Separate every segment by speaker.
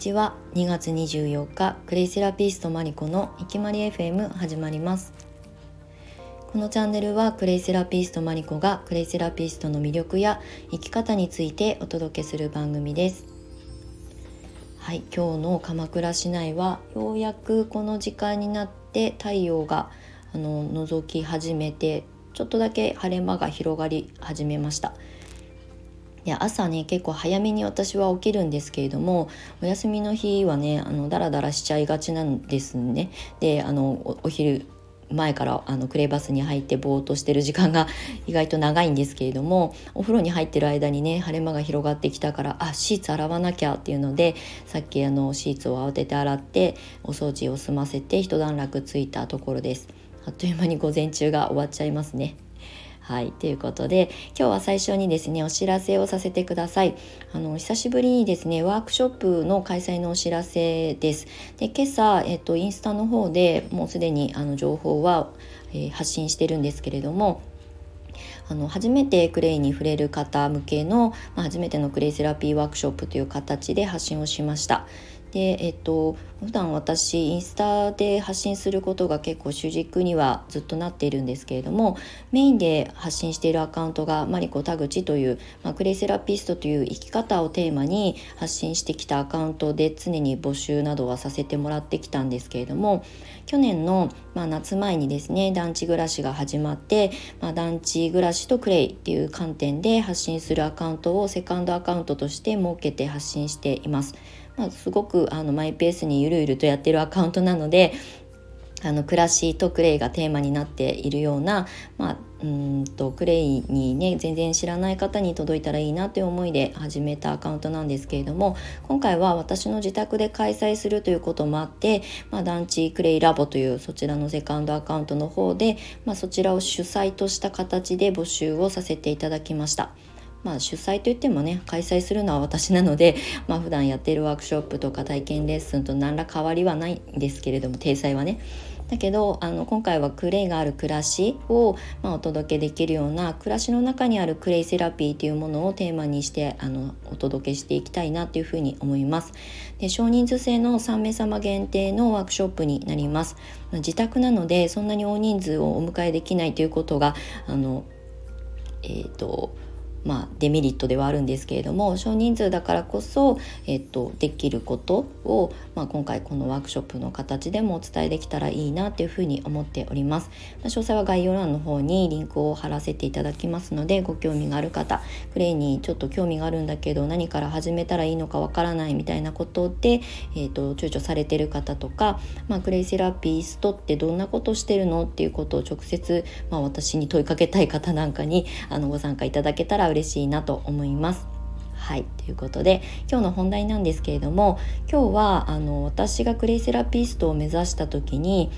Speaker 1: ちは。2月24日クレイセラピストマリコのいきまり FM 始まります。このチャンネルはクレイセラピストマリコがクレイセラピストの魅力や生き方についてお届けする番組です。はい今日の鎌倉市内はようやくこの時間になって太陽があの覗き始めてちょっとだけ晴れ間が広がり始めました。いや朝ね結構早めに私は起きるんですけれどもお休みの日はねあのダラダラしちゃいがちなんですね。であのお昼前からあのクレーバスに入ってぼーっとしてる時間が 意外と長いんですけれどもお風呂に入ってる間にね晴れ間が広がってきたからあシーツ洗わなきゃっていうのでさっきあのシーツを慌てて洗ってお掃除を済ませて一段落ついたところです。あっという間に午前中が終わっちゃいますね。はい、ということで今日は最初にですねお知らせをさせてくださいあの久しぶりにですねワークショップの開催のお知らせですで今朝、えっと、インスタの方でもうすでにあの情報は、えー、発信してるんですけれどもあの初めてクレイに触れる方向けの、まあ、初めてのクレイセラピーワークショップという形で発信をしました。でえっと普段私インスタで発信することが結構主軸にはずっとなっているんですけれどもメインで発信しているアカウントがマリコ田口という、まあ、クレイセラピストという生き方をテーマに発信してきたアカウントで常に募集などはさせてもらってきたんですけれども去年の、まあ、夏前にですね団地暮らしが始まって、まあ、団地暮らしとクレイっていう観点で発信するアカウントをセカンドアカウントとして設けて発信しています。まあ、すごくあのマイペースにゆるゆるとやってるアカウントなのであの暮らしとクレイがテーマになっているような、まあ、うんとクレイにね全然知らない方に届いたらいいなという思いで始めたアカウントなんですけれども今回は私の自宅で開催するということもあって、まあ、団地クレイラボというそちらのセカンドアカウントの方で、まあ、そちらを主催とした形で募集をさせていただきました。まあ、主催といってもね開催するのは私なので、まあ普段やっているワークショップとか体験レッスンと何ら変わりはないんですけれども体裁はね。だけどあの今回はクレイがある暮らしを、まあ、お届けできるような暮らしの中にあるクレイセラピーというものをテーマにしてあのお届けしていきたいなというふうに思います。で少人数制の3名様限定のワークショップになります。自宅なのでそんなに大人数をお迎えできないということがあのえっ、ー、とまあ、デメリットではあるんですけれども少人数だからこそ、えっと、できることを、まあ、今回このワークショップの形でもお伝えできたらいいなというふうに思っております。まあ、詳細は概要欄の方にリンクを貼らせていただきますのでご興味がある方クレイにちょっと興味があるんだけど何から始めたらいいのかわからないみたいなことで、えっと、躊躇されてる方とか、まあ、クレイセラピストってどんなことしてるのっていうことを直接、まあ、私に問いかけたい方なんかにあのご参加いただけたら嬉しいなと思います。はいということで今日の本題なんですけれども今日はあの私がクレイセラピストを目指した時に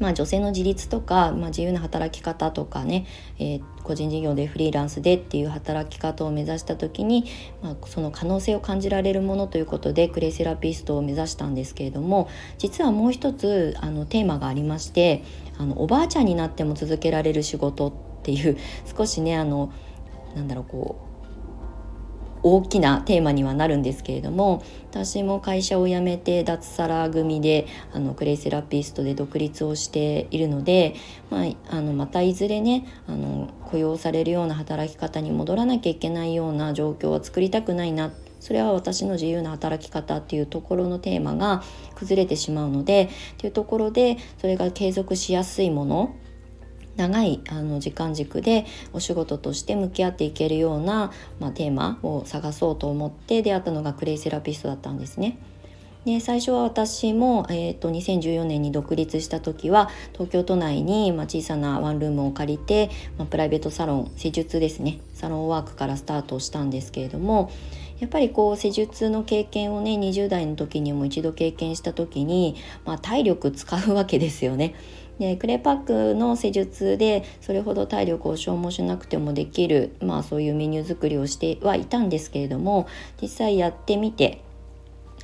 Speaker 1: まあ、女性の自立とか、まあ、自由な働き方とかね、えー、個人事業でフリーランスでっていう働き方を目指した時に、まあ、その可能性を感じられるものということでクレイセラピストを目指したんですけれども実はもう一つあのテーマがありましてあのおばあちゃんになっても続けられる仕事っていう少しねあのなんだろうこう大きなテーマにはなるんですけれども私も会社を辞めて脱サラ組であのクレイセラピストで独立をしているので、まあ、あのまたいずれねあの雇用されるような働き方に戻らなきゃいけないような状況は作りたくないな。それは私の自由な働き方っていうところのテーマが崩れてしまうのでっていうところでそれが継続しやすいもの長いあの時間軸でお仕事として向き合っていけるような、まあ、テーマを探そうと思って出会ったのがクレイセラピストだったんですね。で最初は私も、えーと、2014年に独立した時は東京都内に、小さなワンルームを借りて、まあ、プライベートサロン施術ですねサロンワークからスタートしたんですけれどもやっぱりこう施術の経験をね20代の時にも一度経験した時に、まあ、体力使うわけですよね。でクレパックの施術でそれほど体力を消耗しなくてもできる、まあ、そういうメニュー作りをしてはいたんですけれども実際やってみて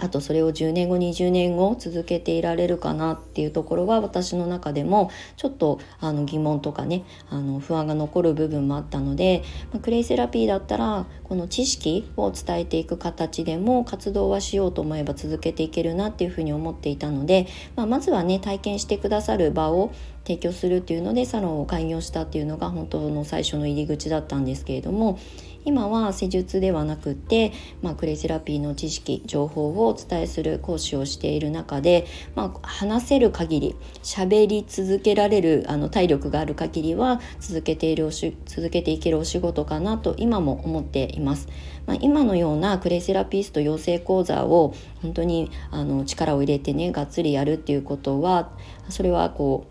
Speaker 1: あとそれを10年後20年後続けていられるかなっていうところは私の中でもちょっとあの疑問とかねあの不安が残る部分もあったので、ま、クレイセラピーだったらこの知識を伝えていく形でも活動はしようと思えば続けていけるなっていうふうに思っていたので、まあ、まずはね体験してくださる場を提供するっていうのでサロンを開業したっていうのが本当の最初の入り口だったんですけれども今は施術ではなくて、まあ、クレイセラピーの知識情報をお伝えする講師をしている中で、まあ、話せる限り喋り続けられるあの体力がある限りは続けているおし続けていけるお仕事かなと今も思っています。まあ、今のようなクレイセラピスト養成講座を本当にあの力を入れてねがっつりやるっていうことはそれはこ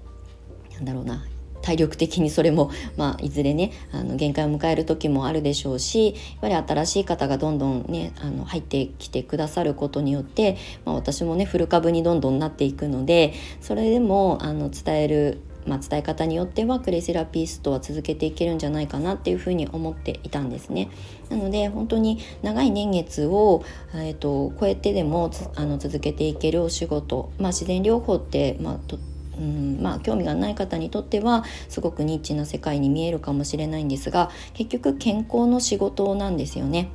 Speaker 1: うなんだろうな体力的にそれも、まあ、いずれねあの限界を迎える時もあるでしょうしやっぱり新しい方がどんどんねあの入ってきてくださることによって、まあ、私もね古株にどんどんなっていくのでそれでもあの伝えるまあ、伝え方によってはクレイセラピストは続けていけるんじゃないかなっていうふうに思っていたんですね。なので本当に長い年月を、えーと、超えてでもあの続けていけるお仕事、まあ、自然療法って、まあ、とうんまあ、興味がない方にとってはすごくニッチな世界に見えるかもしれないんですが結局健康の仕事なんですよね。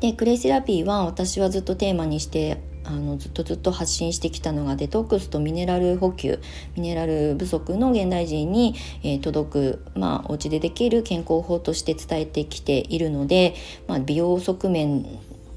Speaker 1: でクレイセラピーは私はずっとテーマにしてあのずっとずっと発信してきたのがデトックスとミネラル補給ミネラル不足の現代人に、えー、届く、まあ、お家でできる健康法として伝えてきているので、まあ、美容側面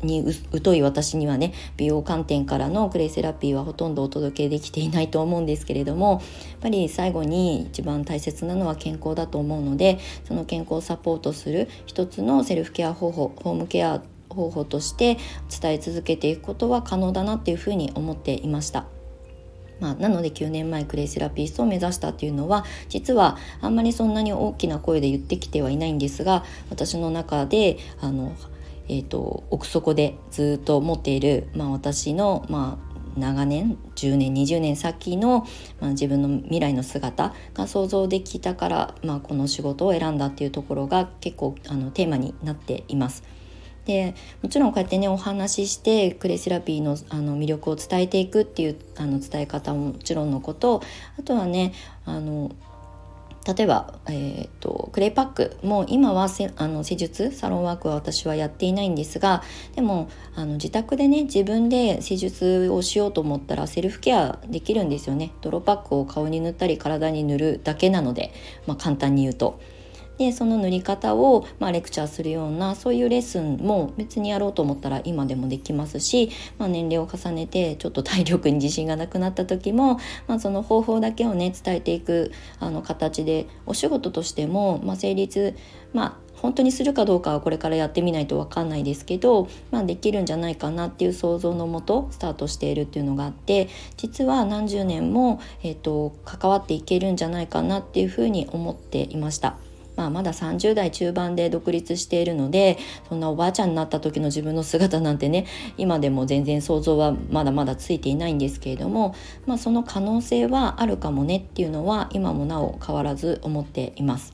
Speaker 1: に疎い私にはね美容観点からのクレイセラピーはほとんどお届けできていないと思うんですけれどもやっぱり最後に一番大切なのは健康だと思うのでその健康をサポートする一つのセルフケア方法ホームケア方法として伝え続けていくことは可能だなっていうふうに思っていました。まあ、なので9年前クレイセラピストを目指したっていうのは実はあんまりそんなに大きな声で言ってきてはいないんですが私の中であのえーと、奥底でずっと持っている、まあ、私の、まあ、長年10年20年先の、まあ、自分の未来の姿が想像できたから、まあ、この仕事を選んだっていうところが結構あのテーマになっています。でもちろんこうやってねお話ししてクレイセラピーのあの魅力を伝えていくっていうあの伝え方ももちろんのことあとはねあの例えば、えーと、クレイパックも今はせあの施術サロンワークは私はやっていないんですがでもあの自宅でね自分で施術をしようと思ったらセルフケアできるんですよね泥パックを顔に塗ったり体に塗るだけなので、まあ、簡単に言うと。でその塗り方を、まあ、レクチャーするようなそういうレッスンも別にやろうと思ったら今でもできますし、まあ、年齢を重ねてちょっと体力に自信がなくなった時も、まあ、その方法だけをね伝えていくあの形でお仕事としても、まあ、成立まあ本当にするかどうかはこれからやってみないと分かんないですけど、まあ、できるんじゃないかなっていう想像のもとスタートしているっていうのがあって実は何十年も、えーと関わっていけるんじゃないかなっていうふうに思っていました。まあ、まだ30代中盤で独立しているのでそんなおばあちゃんになった時の自分の姿なんてね今でも全然想像はまだまだついていないんですけれども、まあ、その可能性はあるかもねっていうのは今もなお変わらず思っています。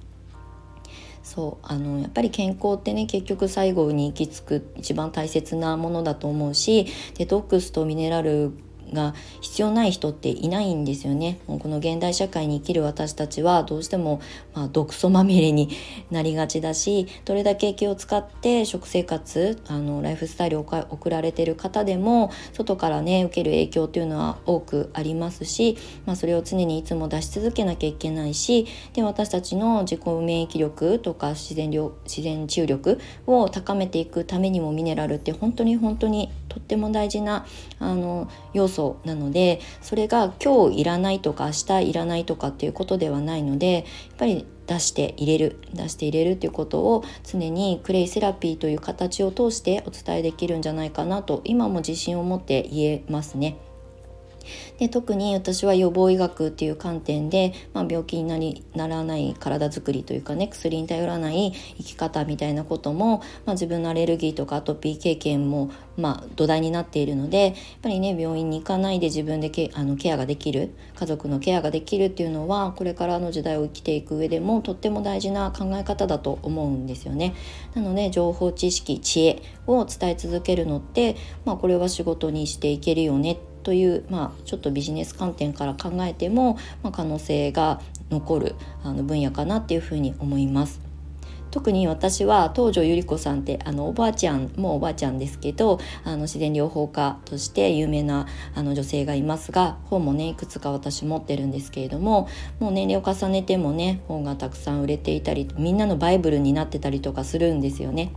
Speaker 1: そうあのやっぱり健康ってね結局最後に行き着く一番大切なものだと思うしデトックスとミネラルが必要ない人っていないんですよね。もうこの現代社会に生きる私たちはどうしても、まあ、毒素まみれになりがちだしどれだけ気を使って食生活あのライフスタイルを送られてる方でも外からね受ける影響っていうのは多くありますし、まあ、それを常にいつも出し続けなきゃいけないしで私たちの自己免疫力とか自然量自然治癒力を高めていくためにもミネラルって本当に本当にとっても大事なあの要素なのでそれが今日いらないとか明日いらないとかっていうことではないのでやっぱり出して入れる出して入れるっていうことを常にクレイセラピーという形を通してお伝えできるんじゃないかなと今も自信を持って言えますね。で特に私は予防医学っていう観点で、まあ、病気になりならない体づくりというかね薬に頼らない生き方みたいなことも、まあ、自分のアレルギーとかアトピー経験も、まあ、土台になっているのでやっぱりね病院に行かないで自分でケあのケアができる家族のケアができるっていうのはこれからの時代を生きていく上でもとっても大事な考え方だと思うんですよね。なので情報知識知恵を伝え続けるのって、まあ、これは仕事にしていけるよねという、まあ、ちょっとビジネス観点から考えても、まあ、可能性が残るあの分野かなっていうふうに思います。特に私は東條百合子さんってあのおばあちゃんもおばあちゃんですけどあの自然療法家として有名なあの女性がいますが本もねいくつか私持ってるんですけれどももう年齢を重ねてもね本がたくさん売れていたりみんなのバイブルになってたりとかするんですよね。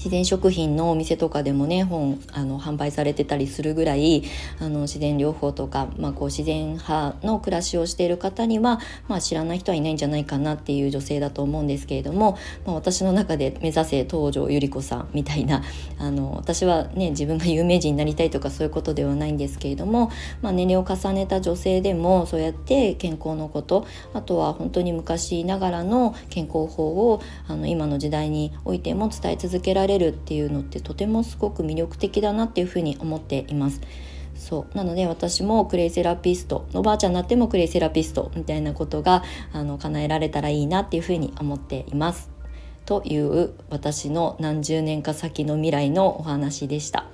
Speaker 1: 自然食品のお店とかでもね本あの販売されてたりするぐらいあの自然療法とか、まあ、こう自然派の暮らしをしている方には、まあ、知らない人はいないんじゃないかなっていう女性だと思うんですけれども、まあ、私の中で目指せ東條百合子さんみたいなあの私はね自分が有名人になりたいとかそういうことではないんですけれども、まあ、年齢を重ねた女性でもそうやって健康のことあとは本当に昔ながらの健康法をあの今の時代においても伝え続けられれるっていうのってとてもすごく魅力的だなっていうふうに思っています。そうなので私もクレイセラピストおばあちゃんになってもクレイセラピストみたいなことがあの叶えられたらいいなっていうふうに思っています。という私の何十年か先の未来のお話でした。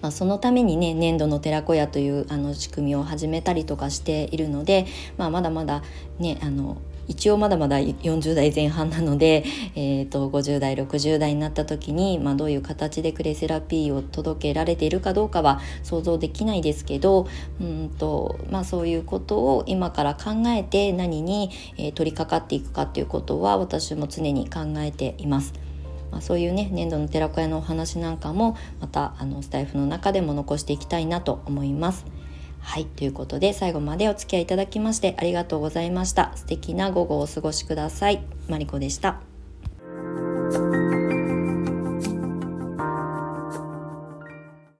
Speaker 1: まあ、そのためにね粘土の寺子屋というあの仕組みを始めたりとかしているので、まあ、まだまだねあの一応まだまだ40代前半なので、えーと、50代60代になった時に、まあ、どういう形でクレイセラピーを届けられているかどうかは想像できないですけどうんと、まあ、そういうことを今から考えて何に、え、取り掛かっていくかっていうことは私も常に考えています。まあ、そういうね粘土の寺子屋のお話なんかもまたあのスタイフの中でも残していきたいなと思います。はい、ということで最後までお付き合いいただきましてありがとうございました。素敵な午後をお過ごしください。マリコでした。